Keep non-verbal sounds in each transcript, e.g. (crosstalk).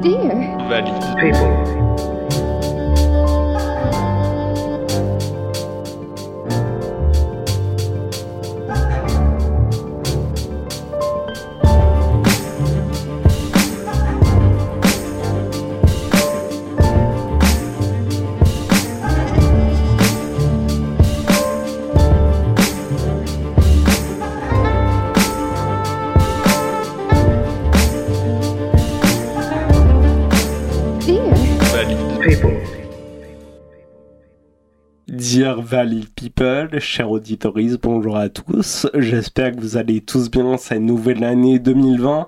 Dear. People. Dear Valid People, chers auditeurs, bonjour à tous. J'espère que vous allez tous bien cette nouvelle année 2020,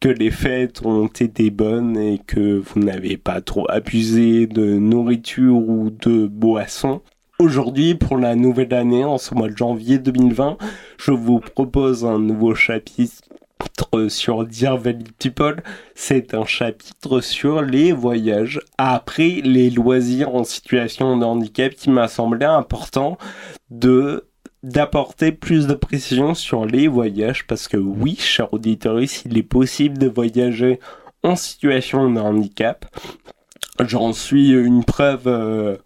que les fêtes ont été bonnes et que vous n'avez pas trop abusé de nourriture ou de boissons. Aujourd'hui, pour la nouvelle année, en ce mois de janvier 2020, je vous propose un nouveau chapitre sur Dear. C'est un chapitre sur les voyages après les loisirs en situation de handicap qui m'a semblé important de d'apporter plus de précision sur les voyages parce que oui, cher auditeur, il est possible de voyager en situation de handicap. J'en suis une preuve euh,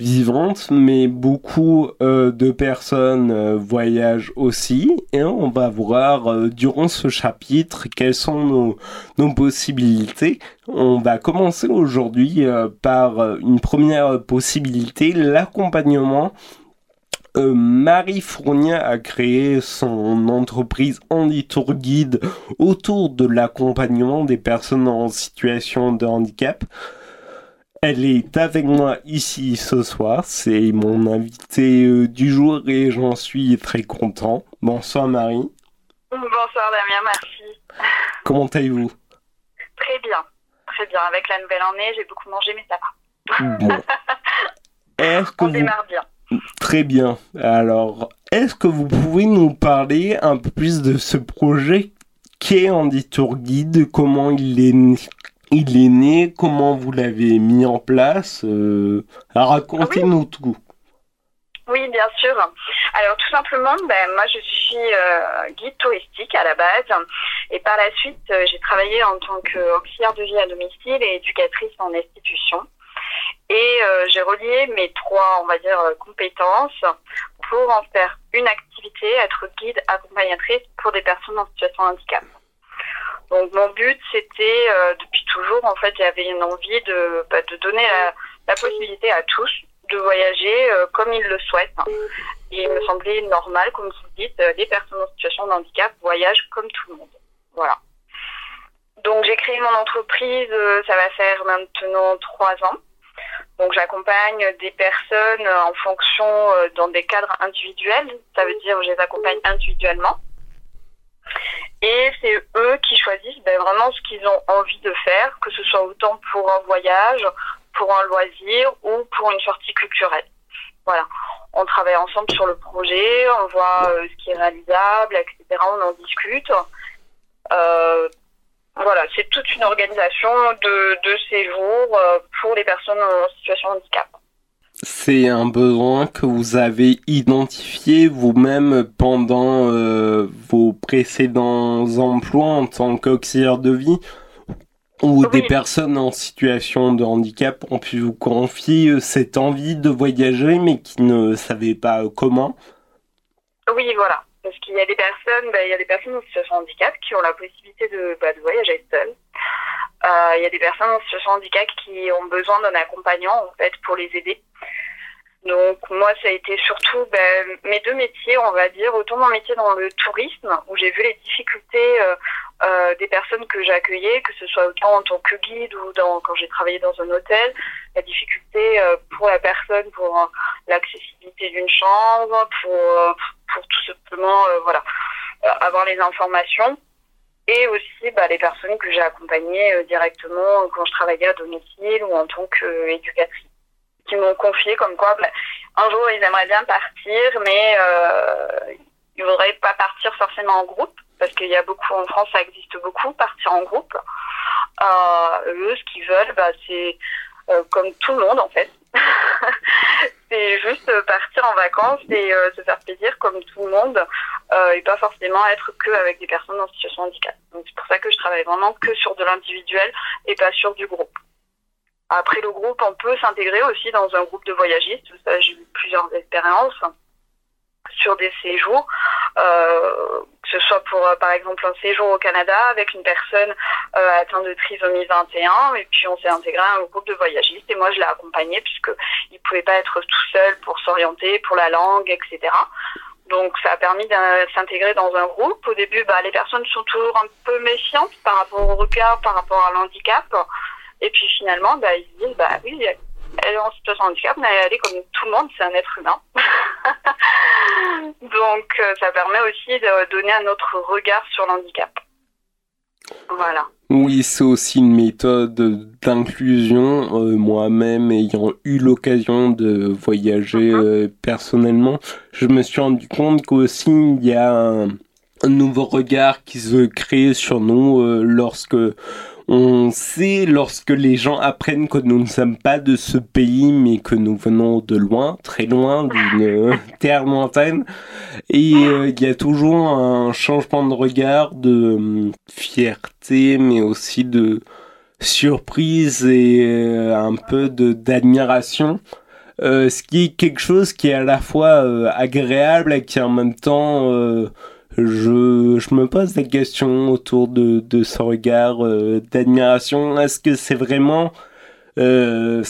vivante, mais beaucoup euh, de personnes euh, voyagent aussi et on va voir euh, durant ce chapitre quelles sont nos, nos possibilités. On va commencer aujourd'hui par une première possibilité, l'accompagnement. Marie Fournier a créé son entreprise Handy Tour Guide autour de l'accompagnement des personnes en situation de handicap. Elle est avec moi ici ce soir, c'est mon invité euh, du jour et j'en suis très content. Bonsoir Marie, Bonsoir Damien, merci. comment allez-vous? Très bien, très bien. Avec la nouvelle année, j'ai beaucoup mangé, mais ça va. Bon. (laughs) Est-ce que On vous... démarre bien. Très bien. Alors, est-ce que vous pouvez nous parler un peu plus de ce projet qu'est Handy Tour Guide Comment il est né, il est né Comment vous l'avez mis en place euh, Racontez-nous tout. Oui, bien sûr. Alors tout simplement, ben, moi je suis euh, guide touristique à la base et par la suite euh, j'ai travaillé en tant qu'auxiliaire de vie à domicile et éducatrice en institution. Et euh, j'ai relié mes trois, on va dire, compétences pour en faire une activité, être guide accompagnatrice pour des personnes en situation de handicap. Donc mon but c'était euh, depuis toujours, en fait j'avais une envie de, bah, de donner la, possibilité à tous de voyager euh, comme ils le souhaitent. Et il me semblait normal, comme vous dites, euh, les personnes en situation de handicap voyagent comme tout le monde. Voilà. Donc j'ai créé mon entreprise, euh, ça va faire maintenant trois ans. Donc j'accompagne des personnes euh, en fonction dans des cadres individuels, ça veut dire je les accompagne individuellement. Et c'est eux qui choisissent ben, vraiment ce qu'ils ont envie de faire, que ce soit autant pour un voyage, pour un loisir ou pour une sortie culturelle. Voilà. On travaille ensemble sur le projet, on voit euh, ce qui est réalisable, etc. On en discute. Euh, voilà, c'est toute une organisation de, de séjour euh, pour les personnes en situation de handicap. C'est un besoin que vous avez identifié vous-même pendant euh, vos précédents emplois en tant qu'auxiliaire de vie où Oui. des personnes en situation de handicap ont pu vous confier euh, cette envie de voyager mais qui ne savaient pas euh, comment? Oui, voilà. Parce qu'il y a des personnes, ben, il y a des personnes en situation de handicap qui ont la possibilité de, bah, de voyager seules. Il y a des personnes en situation handicap qui ont besoin d'un accompagnant en fait pour les aider. Donc moi, ça a été surtout ben, mes deux métiers, on va dire, autant mon métier dans le tourisme où j'ai vu les difficultés euh, euh, des personnes que j'accueillais, que ce soit autant en tant que guide ou dans, quand j'ai travaillé dans un hôtel, la difficulté euh, pour la personne, pour euh, l'accessibilité d'une chambre, pour, euh, pour tout simplement euh, voilà, avoir les informations. Et aussi bah, les personnes que j'ai accompagnées euh, directement quand je travaillais à domicile ou en tant qu'éducatrice, qui m'ont confié comme quoi bah, un jour ils aimeraient bien partir, mais euh, ils voudraient pas partir forcément en groupe, parce qu'il y a beaucoup en France, ça existe beaucoup, partir en groupe. Euh, eux, ce qu'ils veulent, bah, c'est euh, comme tout le monde en fait, (laughs) c'est juste partir en vacances et se faire plaisir comme tout le monde et pas forcément être que avec des personnes en situation de handicap. C'est pour ça que je travaille vraiment que sur de l'individuel et pas sur du groupe. Après le groupe, on peut s'intégrer aussi dans un groupe de voyagistes. Ça, j'ai eu plusieurs expériences sur des séjours, euh, que ce soit pour euh, par exemple un séjour au Canada avec une personne euh, atteinte de trisomie 21 et puis on s'est intégré à un groupe de voyagistes et moi je l'ai accompagné puisque il pouvait pas être tout seul pour s'orienter pour la langue etc. Donc ça a permis de s'intégrer dans un groupe. Au début, bah, les personnes sont toujours un peu méfiantes par rapport au regard, par rapport à l'handicap. Et puis finalement, bah, ils se disent, bah oui, elle est en situation de handicap, mais elle est comme tout le monde, c'est un être humain. (laughs) Donc euh, ça permet aussi de donner un autre regard sur l'handicap. Voilà. Oui, c'est aussi une méthode d'inclusion. Euh, moi-même, ayant eu l'occasion de voyager mhm. euh, personnellement, je me suis rendu compte qu'aussi il y a un, nouveau regard qui se crée sur nous lorsque on sait lorsque les gens apprennent que nous ne sommes pas de ce pays, mais que nous venons de loin, très loin, d'une (laughs) terre lointaine. Et euh, il y a toujours un changement de regard, de hum, fierté, mais aussi de surprise et euh, un peu de d'admiration. Euh, ce qui est quelque chose qui est à la fois agréable et qui en même temps je, je me pose des questions autour de, de ce regard euh, d'admiration. Est-ce que c'est vraiment euh,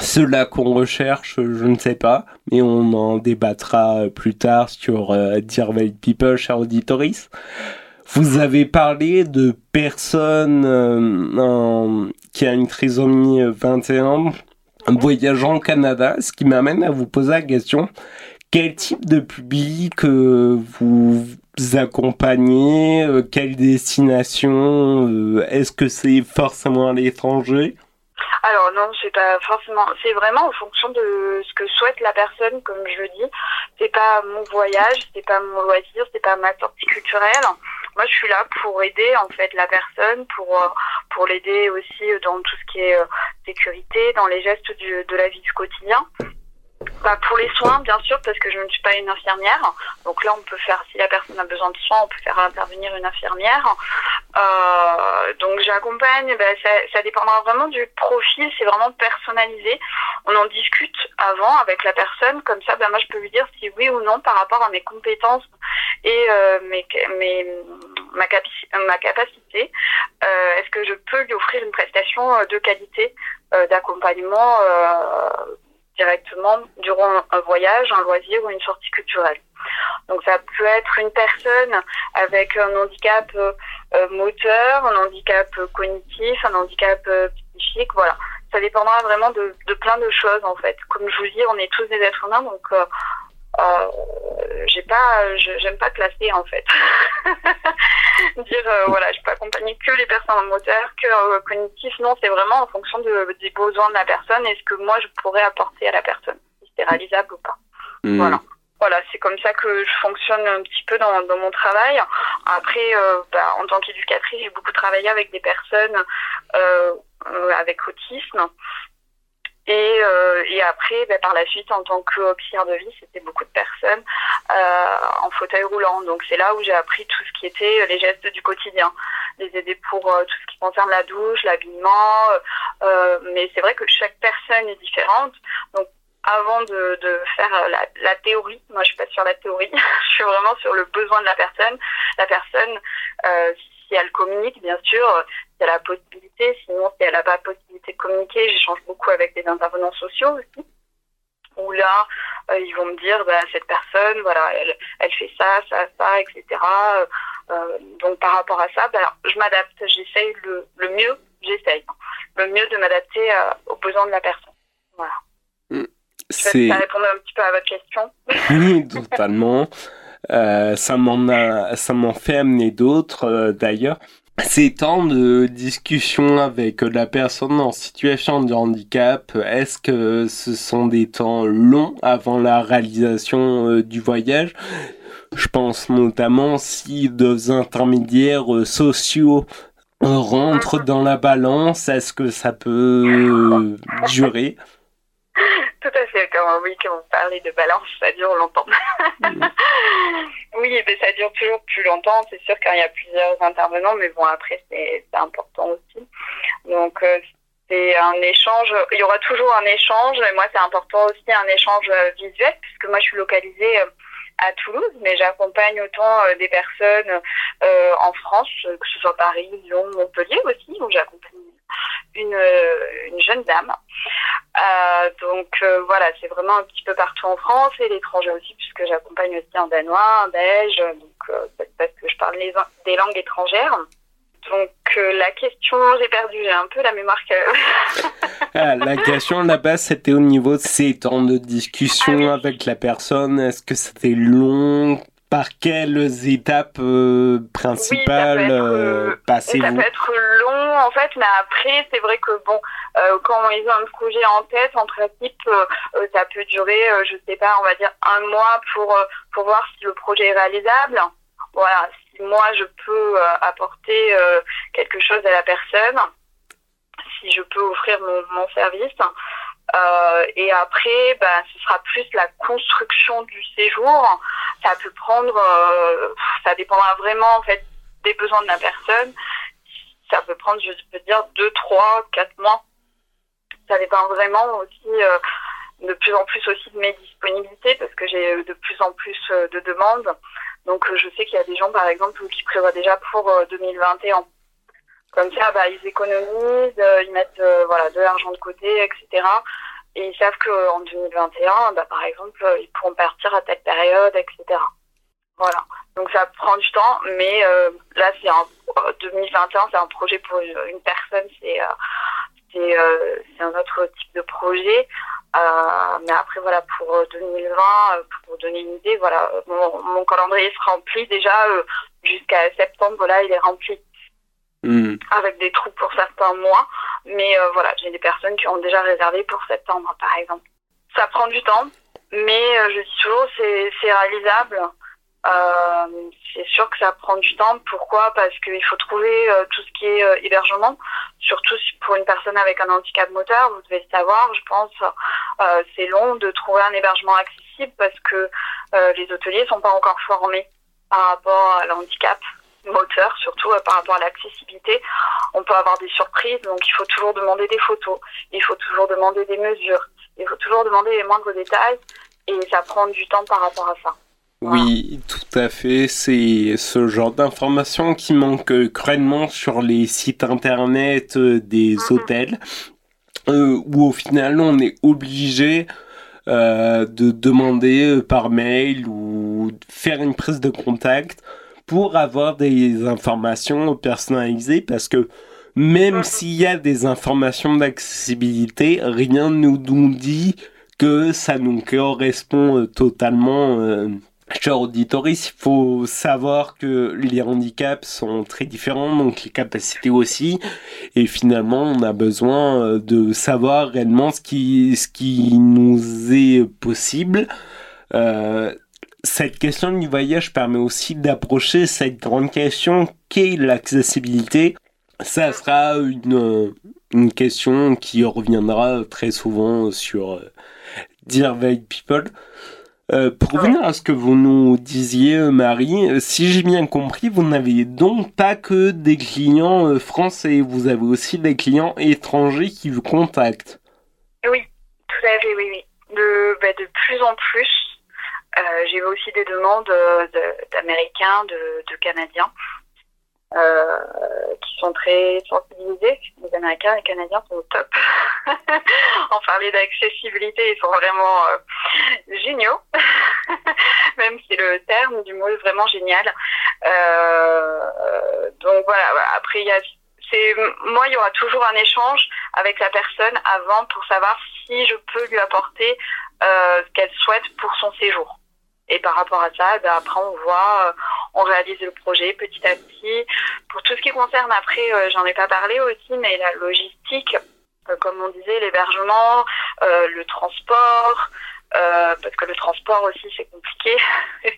cela qu'on recherche? Je ne sais pas, mais on en débattra plus tard sur euh, Dear People, cher auditoris. Vous avez parlé de personnes euh, qui a une trisomie 21 voyageant au Canada, ce qui m'amène à vous poser la question quel type de public vous accompagner euh, Quelle destination euh, Est-ce que c'est forcément à l'étranger? Alors non, c'est pas forcément. C'est vraiment en fonction de ce que souhaite la personne, comme je le dis. C'est pas mon voyage, c'est pas mon loisir, c'est pas ma sortie culturelle. Moi, je suis là pour aider en fait la personne, pour euh, pour l'aider aussi dans tout ce qui est sécurité, dans les gestes de la vie du quotidien bah, Pour les soins, bien sûr, parce que je ne suis pas une infirmière. Donc là, on peut faire, si la personne a besoin de soins, on peut faire intervenir une infirmière. Euh, donc j'accompagne, bah, ça, ça dépendra vraiment du profil, c'est vraiment personnalisé. On en discute avant avec la personne, comme ça, bah, moi je peux lui dire si oui ou non par rapport à mes compétences et euh, mes, mes, ma, ma capacité. Euh, Est-ce que je peux lui offrir une prestation de qualité d'accompagnement directement durant un voyage, un loisir ou une sortie culturelle. Donc ça peut être une personne avec un handicap euh, moteur, un handicap cognitif, un handicap euh, psychique, voilà. Ça dépendra vraiment de, de, plein de choses en fait. Comme je vous dis, on est tous des êtres humains, donc euh, j'ai pas, j'aime pas classer en fait. (laughs) Dire euh, voilà, je peux accompagner que les personnes moteur, que euh, cognitif. Non, c'est vraiment en fonction de, des besoins de la personne et ce que moi je pourrais apporter à la personne, si c'est réalisable ou pas. Hmm. Voilà. Voilà, c'est comme ça que je fonctionne un petit peu dans, dans mon travail. Après, euh, bah, en tant qu'éducatrice, j'ai beaucoup travaillé avec des personnes euh, avec autisme et, euh, et après, ben, par la suite, en tant qu'auxiliaire de vie, c'était beaucoup de personnes euh, en fauteuil roulant. Donc c'est là où j'ai appris tout ce qui était les gestes du quotidien, les aider pour euh, tout ce qui concerne la douche, l'habillement. Euh, mais c'est vrai que chaque personne est différente. Donc avant de, de faire la, la, théorie, moi je suis pas sur la théorie, (laughs) je suis vraiment sur le besoin de la personne. La personne, euh, si elle communique, bien sûr, si elle a la possibilité. Sinon, si elle n'a pas possibilité communiquer, j'échange beaucoup avec des intervenants sociaux aussi. Où là, euh, ils vont me dire, bah, cette personne, voilà, elle, elle fait ça, ça, ça, etc. Euh, donc par rapport à ça, bah, je m'adapte. J'essaye le, le mieux, j'essaye le mieux de m'adapter euh, aux besoins de la personne. Voilà. Mm. Ça répond un petit peu à votre question. Oui, totalement. Euh, ça m'en a, ça m'en fait amener d'autres euh, d'ailleurs. Ces temps de discussion avec la personne en situation de handicap, est-ce que ce sont des temps longs avant la réalisation euh, du voyage? Je pense notamment si deux intermédiaires sociaux rentrent dans la balance, est-ce que ça peut durer? (laughs) Tout à c'est comme oui, quand on parlait de balance, ça dure longtemps. (laughs) oui, mais ça dure toujours plus longtemps. C'est sûr quand il y a plusieurs intervenants, mais bon, après, c'est important aussi. Donc, euh, c'est un échange. Il y aura toujours un échange. Et moi, c'est important aussi un échange euh, visuel, puisque moi, je suis localisée à Toulouse, mais j'accompagne autant des personnes en France, que ce soit Paris, Lyon, Montpellier aussi, où j'accompagne une, une jeune dame. Euh, donc euh, voilà, c'est vraiment un petit peu partout en France et l'étranger aussi, puisque j'accompagne aussi un danois, un belge, donc euh, parce que je parle les, des langues étrangères. Donc la question, j'ai perdu, j'ai un peu la mémoire que... (laughs) (laughs) ah, la question là-bas, c'était au niveau de ces temps de discussion ah avec la personne. Est-ce que c'était long par quelles étapes principales oui, passez-vous Ça peut être long en fait, mais après c'est vrai que bon, euh, quand ils ont un projet en tête, en principe, euh, euh, ça peut durer, je sais pas, on va dire un mois pour pour voir si le projet est réalisable. Voilà, si moi je peux apporter quelque chose à la personne, si je peux offrir mon, mon service. Euh, et après, bah, ce sera plus la construction du séjour. Ça peut prendre, euh, ça dépendra vraiment en fait des besoins de la personne. Ça peut prendre, je peux dire, deux, trois, quatre mois. Ça dépend vraiment aussi euh, de plus en plus aussi de mes disponibilités parce que j'ai de plus en plus de demandes. Donc je sais qu'il y a des gens par exemple qui prévoient déjà pour 2021. Comme ça, bah, ils économisent, euh, ils mettent euh, voilà de l'argent de côté, etc. Et ils savent qu'en 2021, bah, par exemple, ils pourront partir à telle période, etc. Voilà. Donc ça prend du temps, mais euh, là, c'est en 2021, c'est un projet pour une, personne, c'est c'est c'est un autre type de projet. mais après, voilà, pour 2020, pour donner une idée, voilà, mon, mon calendrier se remplit déjà jusqu'à septembre. Voilà, il est rempli. Hmm. avec des trous pour certains mois. Mais euh, voilà, j'ai des personnes qui ont déjà réservé pour septembre, par exemple. Ça prend du temps, mais euh, je dis toujours, c'est, réalisable. Euh, c'est sûr que ça prend du temps. Pourquoi? Parce qu'il faut trouver tout ce qui est hébergement, surtout pour une personne avec un handicap moteur. Vous devez savoir, je pense. c'est long de trouver un hébergement accessible parce que les hôteliers sont pas encore formés par rapport à l'handicap moteur, surtout euh, par rapport à l'accessibilité. On peut avoir des surprises, donc il faut toujours demander des photos, il faut toujours demander des mesures, il faut toujours demander les moindres détails, et ça prend du temps par rapport à ça. Oui, tout à fait. C'est ce genre d'informations qui manque cruellement sur les sites internet euh, des hôtels, euh, où au final on est obligé de demander par mail ou faire une prise de contact pour avoir des informations personnalisées parce que même s'il y a des informations d'accessibilité, rien ne nous dit que ça nous correspond euh, totalement. Euh, cher auditoris, il faut savoir que les handicaps sont très différents, donc les capacités aussi, et finalement on a besoin euh, de savoir réellement ce qui, ce qui nous est possible. Euh, cette question du voyage permet aussi d'approcher cette grande question qu'est l'accessibilité. Ça sera une, euh, une question qui reviendra très souvent sur euh, Dear People. Euh, pour revenir à ce que vous nous disiez, Marie, si j'ai bien compris, vous n'avez donc pas que des clients français, vous avez aussi des clients étrangers qui vous contactent. Oui, tout à fait, oui, oui. De, bah, de plus en plus, j'ai eu aussi des demandes euh, d'Américains, de, de, Canadiens, euh, qui sont très sensibilisés. Les Américains et les Canadiens sont au top. (laughs) en parler d'accessibilité, ils sont vraiment euh, géniaux. (laughs) Même si le terme du mot est vraiment génial. Euh, donc voilà, après il y a c'est moi il y aura toujours un échange avec la personne avant pour savoir si je peux lui apporter euh, ce qu'elle souhaite pour son séjour. Et par rapport à ça, ben après on voit, euh, on réalise le projet petit à petit. Pour tout ce qui concerne après, euh, j'en ai pas parlé aussi, mais la logistique, euh, comme on disait, l'hébergement, le transport, parce que le transport aussi c'est compliqué. (laughs)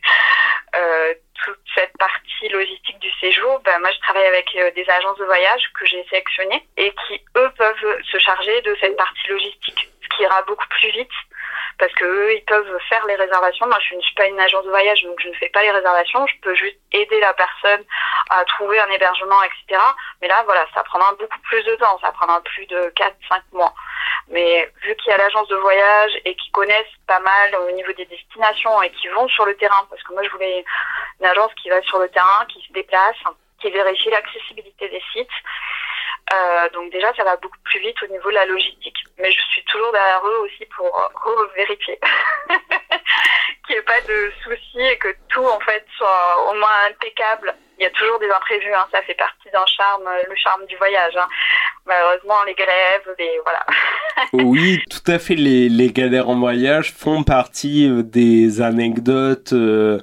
toute cette partie logistique du séjour, ben moi je travaille avec des agences de voyage que j'ai sélectionnées et qui eux peuvent se charger de cette partie logistique, ce qui ira beaucoup plus vite parce que eux, ils peuvent faire les réservations. Moi, je ne suis pas une agence de voyage, donc je ne fais pas les réservations. Je peux juste aider la personne à trouver un hébergement, etc. Mais là, voilà, ça prendra beaucoup plus de temps. Ça prendra plus de 4-5 mois. Mais vu qu'il y a l'agence de voyage et qu'ils connaissent pas mal au niveau des destinations et qui vont sur le terrain, parce que moi, je voulais une agence qui va sur le terrain, qui se déplace, qui vérifie l'accessibilité des sites euh, donc déjà, ça va beaucoup plus vite au niveau de la logistique. Mais je suis toujours derrière eux aussi pour vérifier (laughs) qu'il n'y ait pas de soucis et que tout en fait soit au moins impeccable. Il y a toujours des imprévus, hein. ça fait partie d'un charme, le charme du voyage. Hein. Malheureusement, les grèves, les voilà. (laughs) oui, tout à fait. Les, les galères en voyage font partie euh, des anecdotes. Euh,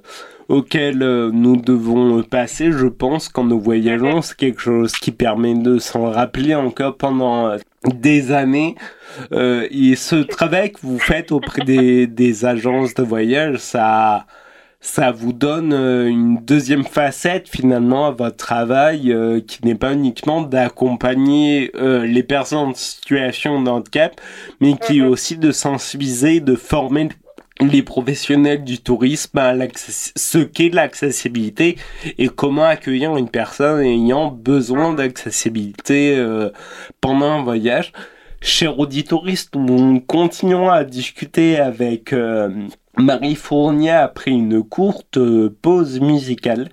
auquel euh, nous devons passer, je pense, quand nous voyageons. C'est quelque chose qui permet de s'en rappeler encore pendant euh, des années. Euh, et ce travail que vous faites auprès des, des agences de voyage, ça, ça vous donne une deuxième facette finalement à votre travail qui n'est pas uniquement d'accompagner les personnes en situation de handicap, mais qui est aussi de sensibiliser, de former les professionnels du tourisme ce qu'est l'accessibilité et comment accueillir une personne ayant besoin d'accessibilité euh, pendant un voyage. Chers auditoristes, nous continuons à discuter avec euh, Marie Fournier après une courte euh, pause musicale.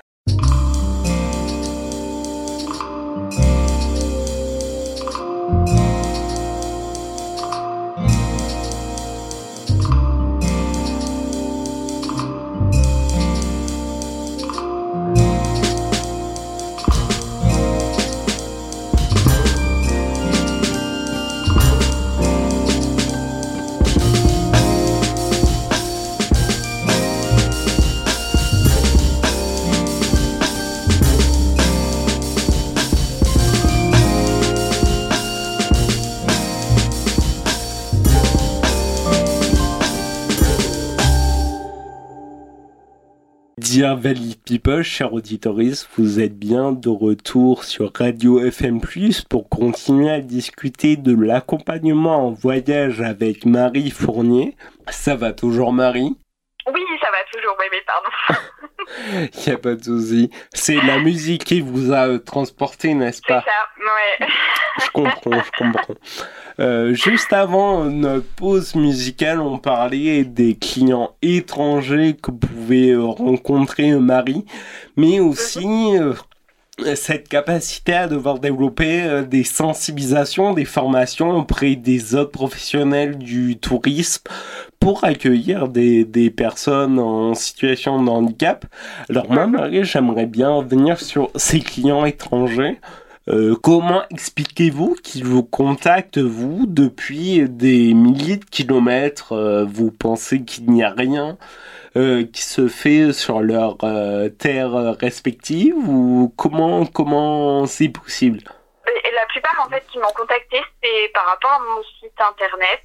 Dear Valley People, chers auditoristes, vous êtes bien de retour sur Radio FM+, pour continuer à discuter de l'accompagnement en voyage avec Marie Fournier. Ça va toujours Marie? Oui, ça va toujours, mais pardon. (laughs) (laughs) Il n'y a pas de souci. C'est la musique qui vous a euh, transporté, n'est-ce pas? C'est ça, ouais. (laughs) je comprends, je comprends. Euh, juste avant notre pause musicale, on parlait des clients étrangers que pouvait euh, rencontrer Marie, mais aussi euh, cette capacité à devoir développer des sensibilisations, des formations auprès des autres professionnels du tourisme pour accueillir des, des personnes en situation de handicap. Alors moi, Marie, j'aimerais bien revenir sur ces clients étrangers. Euh, comment expliquez-vous qu'ils vous contactent, vous, depuis des milliers de kilomètres euh, Vous pensez qu'il n'y a rien euh, qui se fait sur leur terre respective ou comment comment c'est possible? Plupart en fait qui m'ont contacté c'est par rapport à mon site internet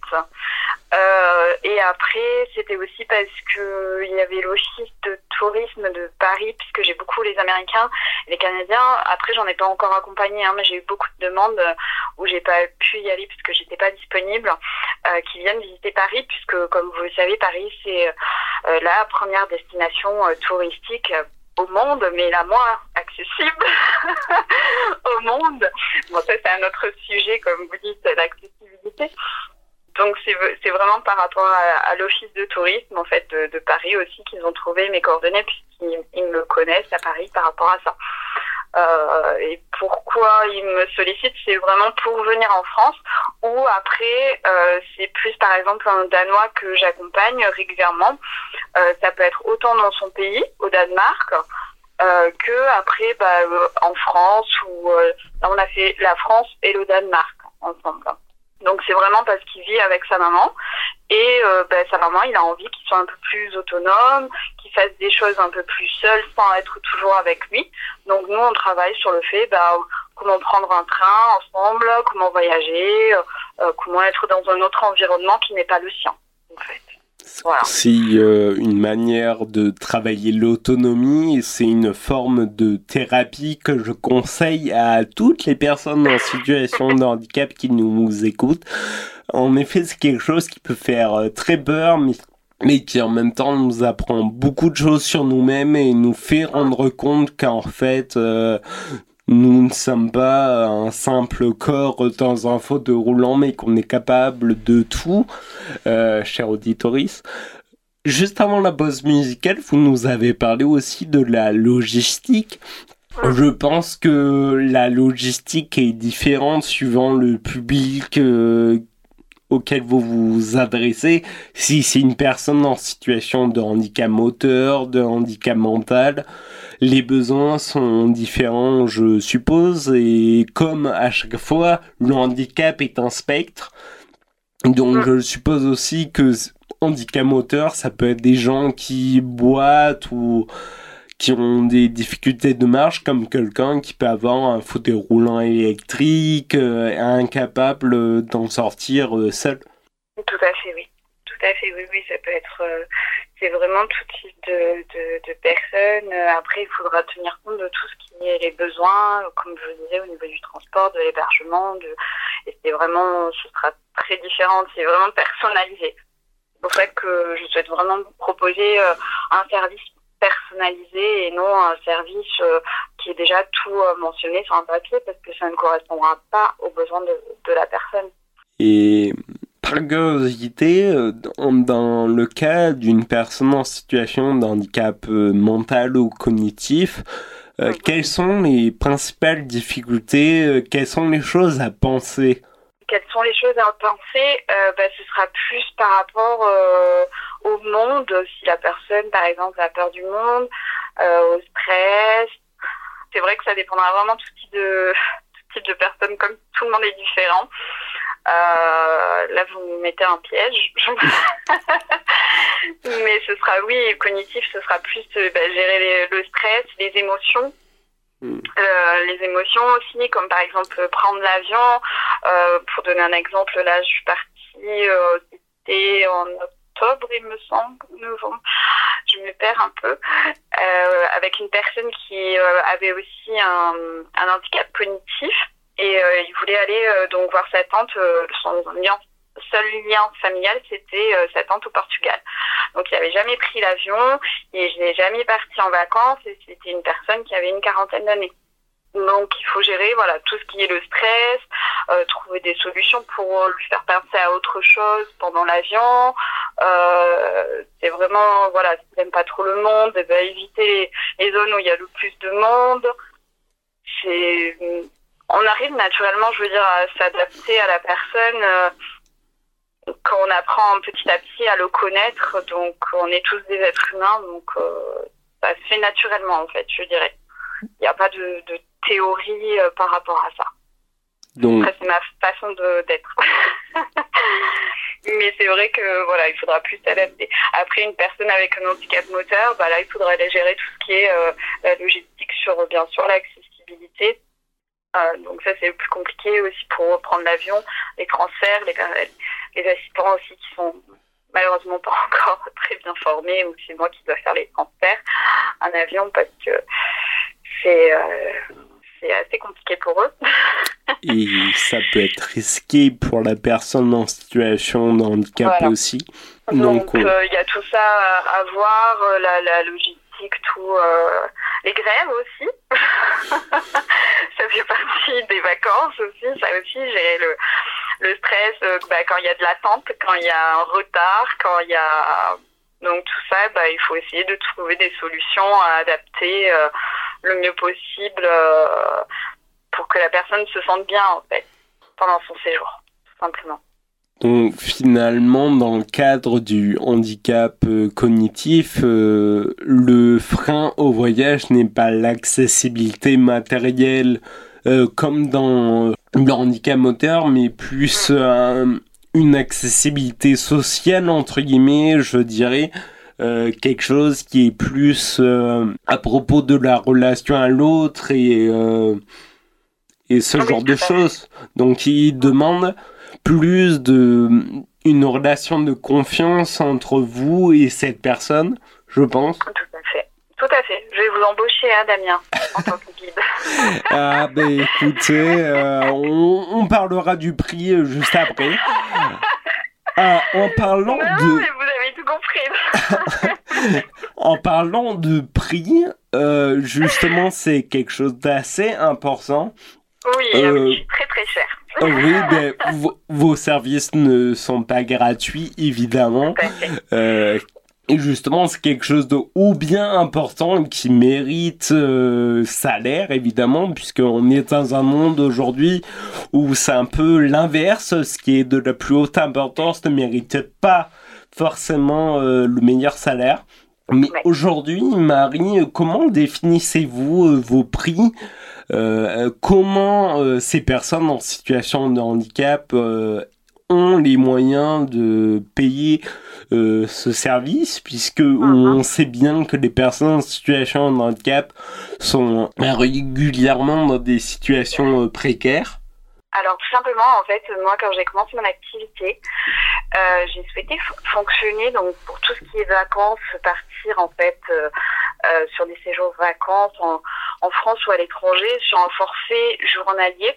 euh, et après, c'était aussi parce que il y avait l'office de tourisme de Paris, puisque j'ai beaucoup les Américains et les Canadiens. Après, j'en ai pas encore accompagné, hein, mais j'ai eu beaucoup de demandes où j'ai pas pu y aller puisque j'étais pas disponible, euh, qui viennent visiter Paris, puisque comme vous le savez, Paris c'est euh, la première destination euh, touristique au monde, mais la moins accessible (laughs) au monde. Bon, ça c'est un autre sujet, comme vous dites, l'accessibilité. Donc c'est vraiment par rapport à, l'office de tourisme en fait de, Paris aussi qu'ils ont trouvé mes coordonnées puisqu'ils me connaissent à Paris par rapport à ça. Euh, et pourquoi ils me sollicitent, c'est vraiment pour venir en France ou après euh, c'est plus par exemple un Danois que j'accompagne régulièrement. Euh, ça peut être autant dans son pays, au Danemark, euh, que après bah, euh, en France ou euh, là on a fait la France et le Danemark ensemble. Donc c'est vraiment parce qu'il vit avec sa maman et euh, ben, sa maman, il a envie qu'il soit un peu plus autonome, qu'il fasse des choses un peu plus seul sans être toujours avec lui. Donc nous, on travaille sur le fait bah, comment prendre un train ensemble, comment voyager, euh, comment être dans un autre environnement qui n'est pas le sien, en fait. C'est euh, une manière de travailler l'autonomie c'est une forme de thérapie que je conseille à toutes les personnes en situation de handicap qui nous écoutent. En effet, c'est quelque chose qui peut faire euh, très peur, mais mais qui en même temps nous apprend beaucoup de choses sur nous-mêmes et nous fait rendre compte qu'en fait euh, nous ne sommes pas un simple corps dans un fauteuil roulant mais qu'on est capable de tout, euh, cher auditoris. Juste avant la pause musicale, vous nous avez parlé aussi de la logistique. Je pense que la logistique est différente suivant le public euh, auquel vous vous adressez. Si c'est une personne en situation de handicap moteur, de handicap mental, les besoins sont différents, je suppose. Et comme à chaque fois, le handicap est un spectre. Donc je suppose aussi que handicap moteur, ça peut être des gens qui boitent ou qui ont des difficultés de marche, comme quelqu'un qui peut avoir un fauteuil roulant électrique, euh, incapable d'en sortir euh, seul. Tout à fait, oui. Tout à fait, oui, oui, ça peut être. Euh, c'est vraiment tout type de, de, personnes. Après, il faudra tenir compte de tout ce qui est les besoins, comme je vous disais, au niveau du transport, de l'hébergement. De... Et c'est vraiment, ce sera très différent. C'est vraiment personnalisé. C'est pour ça que je souhaite vraiment vous proposer un service personnalisé et non un service euh, qui est déjà tout euh, mentionné sur un papier parce que ça ne correspondra pas aux besoins de, de la personne. Et par curiosité, euh, dans le cas d'une personne en situation de handicap mental ou cognitif, mhm. quelles sont les principales difficultés, quelles sont les choses à penser? Quelles sont les choses à penser? Euh, bah, Ce sera plus par rapport au monde, si la personne, par exemple, a peur du monde, euh, au stress. C'est vrai que ça dépendra vraiment tout type de, (laughs) tout type de personnes, comme tout le monde est différent. là, vous me mettez un piège. (laughs) Mais ce sera, oui, cognitif, ce sera plus bah, gérer le stress, les émotions. Mm. Euh, les émotions aussi, comme par exemple prendre l'avion. Euh, pour donner un exemple, là, je suis partie, euh, en octobre, il me semble, novembre. Je me perds un peu. Euh, avec une personne qui euh, avait aussi un, handicap cognitif et il voulait aller donc voir sa tante, son seul lien familial, c'était euh, sa tante au Portugal. Donc il n'avait jamais pris l'avion et je n'ai jamais parti en vacances et c'était une personne qui avait une quarantaine d'années. Donc il faut gérer voilà tout ce qui est le stress, euh, trouver des solutions pour lui faire penser à autre chose pendant l'avion. Euh, c'est vraiment voilà, si n'aime pas trop le monde, eh ben, éviter les, zones où il y a le plus de monde. C'est on arrive naturellement, je veux dire, à s'adapter à la personne. Euh, quand on apprend petit à petit à le connaître, donc on est tous des êtres humains, donc euh, ça se fait naturellement en fait, je dirais. Il n'y a pas de, de théorie euh, par rapport à ça. Donc... c'est ma façon d'être. (laughs) Mais c'est vrai que voilà, il faudra plus s'adapter. Après, une personne avec un handicap moteur, bah là, il faudra aller gérer tout ce qui est euh, la logistique sur bien sûr l'accessibilité. Euh, donc ça, c'est plus compliqué aussi pour prendre l'avion, les transferts, les, les assistants aussi qui sont malheureusement pas encore (laughs) très bien formés ou c'est moi qui dois faire les transferts en avion parce que c'est euh, c'est assez compliqué pour eux. (laughs) Et ça peut être risqué pour la personne en situation de handicap aussi. Donc euh, il y a tout ça à voir, euh, la, la logistique, tout, les grèves aussi. (laughs) ça fait partie des vacances aussi, ça aussi j'ai le le stress, euh, bah, quand il y a de l'attente, quand il y a un retard, quand il y a donc tout ça, bah, il faut essayer de trouver des solutions à adapter euh, le mieux possible euh, pour que la personne se sente bien pendant son séjour, simplement. Donc finalement, dans le cadre du handicap cognitif, le frein au voyage n'est pas l'accessibilité matérielle comme dans le handicap moteur, mais plus euh, une accessibilité sociale, entre guillemets, je dirais. Euh, quelque chose qui est plus euh, à propos de la relation à l'autre et, et ce genre de choses. Donc il demande plus de une relation de confiance entre vous et cette personne, je pense. Tout à fait. Tout à fait. Je vais vous embaucher, hein, Damien, en tant que guide. (laughs) ah, ben écoutez, euh, on, on, parlera du prix euh, juste après. Ah, en parlant non, de. Mais vous avez tout compris. (laughs) en parlant de prix, euh, justement, (laughs) c'est quelque chose d'assez important. Oui, euh, oui, très très cher. oui, (laughs) ben, vos services ne sont pas gratuits, évidemment. Euh, et justement, c'est quelque chose de ou bien important qui mérite euh, salaire, évidemment, puisqu'on est dans un monde aujourd'hui où c'est un peu l'inverse. Ce qui est de la plus haute importance ne mérite pas forcément euh, le meilleur salaire. Mais aujourd'hui, Marie, comment définissez-vous euh, vos prix Euh, comment euh, ces personnes en situation de handicap euh, ont les moyens de payer euh, ce service, puisque on sait bien que les personnes en situation de handicap sont régulièrement dans des situations euh, précaires. Alors tout simplement, en fait, moi quand j'ai commencé mon activité, euh, j'ai souhaité fonctionner donc pour tout ce qui est vacances, partir en fait euh, euh, sur des séjours vacances en, en France ou à l'étranger sur un forfait journalier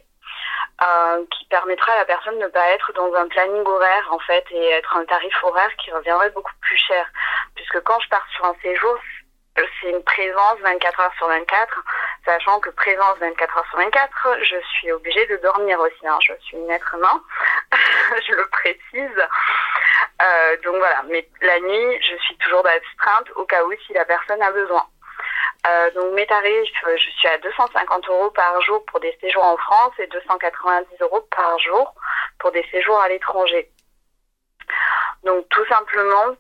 euh, qui permettra à la personne de ne pas être dans un planning horaire en fait et être un tarif horaire qui reviendrait beaucoup plus cher puisque quand je pars sur un séjour c'est une présence 24 heures sur 24 sachant que présence 24 heures sur 24, je suis obligée de dormir aussi. Hein. Je suis une être humain, (laughs) je le précise. Euh, donc voilà, mais la nuit, je suis toujours d'astreinte au cas où si la personne a besoin. Euh, donc mes tarifs, euh, je suis à 250 euros par jour pour des séjours en France et 290 euros par jour pour des séjours à l'étranger. Donc tout simplement,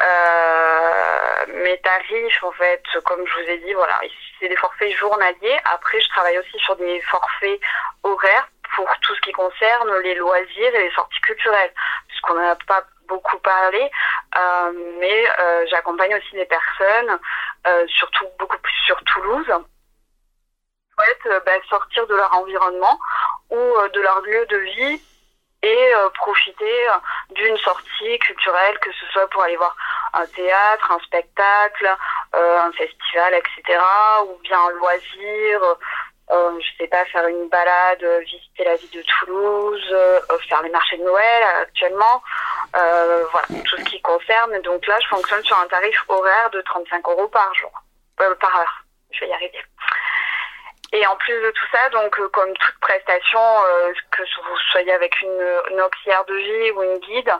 euh, mes tarifs, en fait, comme je vous ai dit, voilà, c'est des forfaits journaliers. Après, je travaille aussi sur des forfaits horaires pour tout ce qui concerne les loisirs et les sorties culturelles, puisqu'on n'a pas beaucoup parlé, euh, mais euh, j'accompagne aussi des personnes, euh, surtout beaucoup plus sur Toulouse, souhaitent euh, bah, sortir de leur environnement ou de leur lieu de vie et euh, profiter d'une sortie culturelle, que ce soit pour aller voir un théâtre, un spectacle, euh, un festival, etc., ou bien un loisir, euh, je sais pas, faire une balade, euh, visiter la ville de Toulouse, euh, faire les marchés de Noël euh, actuellement, euh, voilà, tout ce qui concerne. Donc là, je fonctionne sur un tarif horaire de 35 euros par jour, euh, par heure. Je vais y arriver. Et en plus de tout ça, donc comme toute prestation, que vous soyez avec une, une auxiliaire de vie ou une guide,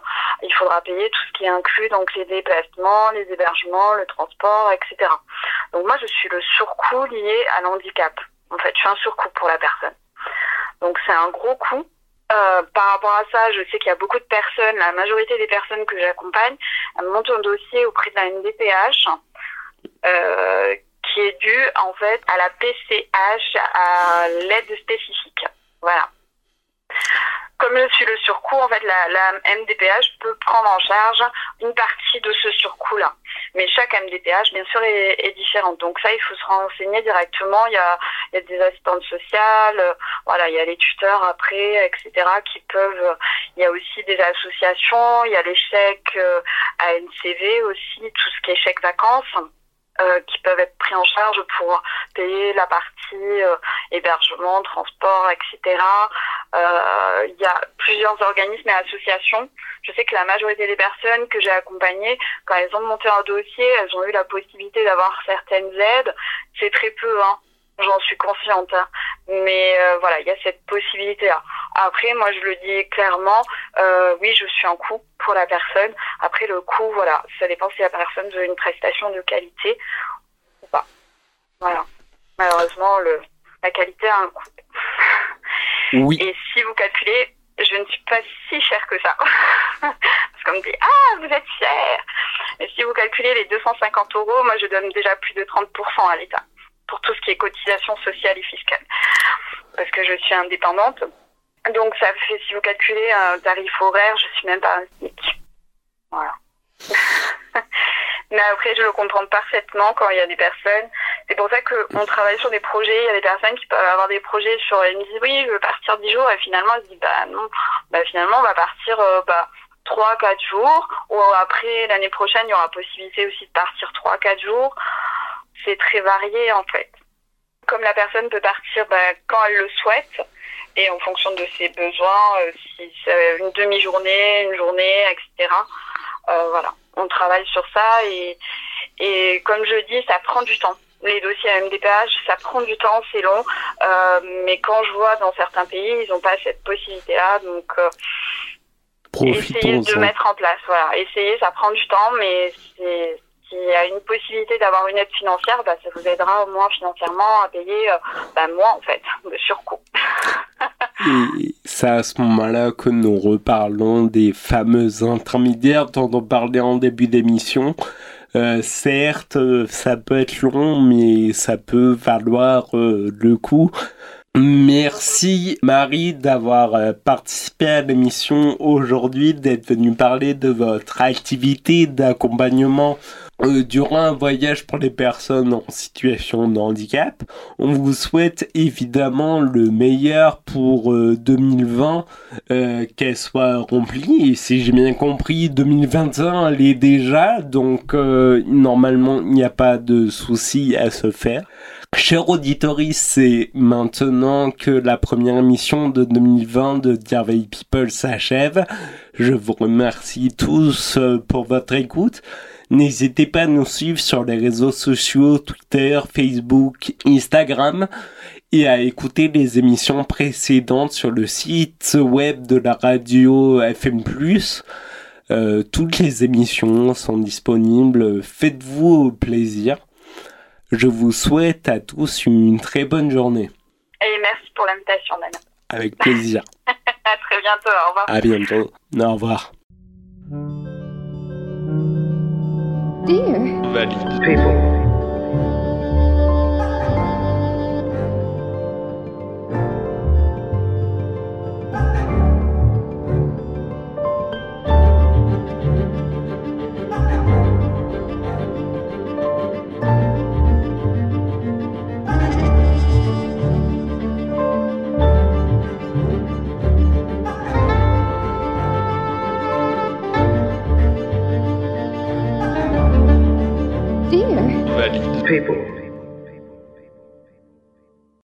il faudra payer tout ce qui est inclus, donc les déplacements, les hébergements, le transport, etc. Donc moi, je suis le surcoût lié à l'handicap. En fait, je suis un surcoût pour la personne. Donc c'est un gros coût. Euh, par rapport à ça, je sais qu'il y a beaucoup de personnes, la majorité des personnes que j'accompagne, montent un dossier auprès de la MDPH. Euh, qui est dû en fait à la PCH, à l'aide spécifique. Voilà. Comme je suis le surcoût, en fait, la, la MDPH peut prendre en charge une partie de ce surcoût-là. Mais chaque MDPH, bien sûr, est, est différente. Donc ça, il faut se renseigner directement. Il y a, il y a des assistantes sociales, euh, voilà, il y a les tuteurs après, etc., qui peuvent. Il y a aussi des associations. Il y a les chèques euh, ANCV aussi, tout ce qui est chèques vacances euh, qui peuvent être pris en charge pour payer la partie euh, hébergement, transport, etc. Euh, Il y a plusieurs organismes et associations. Je sais que la majorité des personnes que j'ai accompagnées, quand elles ont monté un dossier, elles ont eu la possibilité d'avoir certaines aides. C'est très peu, hein. J'en suis consciente. hein. Mais euh, voilà, il y a cette possibilité-là. Après, moi, je le dis clairement, euh, oui, je suis en coût pour la personne. Après, le coût, voilà, ça dépend si la personne veut une prestation de qualité ou pas. Voilà. Malheureusement, le, la qualité a un coût. (laughs) Oui. Et si vous calculez, je ne suis pas si chère que ça. (laughs) Parce qu'on me dit, ah, vous êtes cher. Et si vous calculez les 250 euros, moi, je donne déjà plus de 30% à l'État pour tout ce qui est cotisation sociale et fiscale. Parce que je suis indépendante. Donc, ça fait, si vous calculez un tarif horaire, je suis même pas un SMIC. Voilà. (laughs) Mais après, je le comprends parfaitement quand il y a des personnes. C'est pour ça qu'on travaille sur des projets. Il y a des personnes qui peuvent avoir des projets sur. Elles me disent oui, je veux partir 10 jours. Et finalement, elles se disent bah non. Bah finalement, on va partir euh, bah, 3-4 jours. Ou après, l'année prochaine, il y aura possibilité aussi de partir 3-4 jours. C'est très varié en fait. Comme la personne peut partir bah, quand elle le souhaite et en fonction de ses besoins, euh, si c'est une demi-journée, une journée, etc. Euh, voilà, on travaille sur ça et, et comme je dis, ça prend du temps. Les dossiers à MDPH, ça prend du temps, c'est long. Euh, mais quand je vois dans certains pays, ils n'ont pas cette possibilité-là, donc euh, essayer de mettre en place. Voilà, essayer, ça prend du temps, mais c'est s'il y a une possibilité d'avoir une aide financière, bah, ça vous aidera au moins financièrement à payer euh, bah, moins en fait (laughs) de surcoût. Et c'est à ce moment-là que nous reparlons des fameux intermédiaires dont on parlait en début d'émission. Euh, certes, ça peut être long, mais ça peut valoir euh, le coup. Merci Marie d'avoir participé à l'émission aujourd'hui, d'être venue parler de votre activité d'accompagnement euh, durant un voyage pour les personnes en situation de handicap. On vous souhaite évidemment le meilleur pour 2020, euh, qu'elle soit remplie. Et si j'ai bien compris, 2021 elle est déjà, donc normalement il n'y a pas de souci à se faire. Cher auditoris, c'est maintenant que la première émission de 2020 de Dear People s'achève. Je vous remercie tous euh, pour votre écoute. N'hésitez pas à nous suivre sur les réseaux sociaux, Twitter, Facebook, Instagram et à écouter les émissions précédentes sur le site web de la radio FM+. Euh, toutes les émissions sont disponibles. Faites-vous plaisir. Je vous souhaite à tous une très bonne journée. Et merci pour l'invitation, Dan. Avec plaisir. (laughs) à très bientôt, au revoir. À bientôt. Au revoir. Dear. Valide. People. People.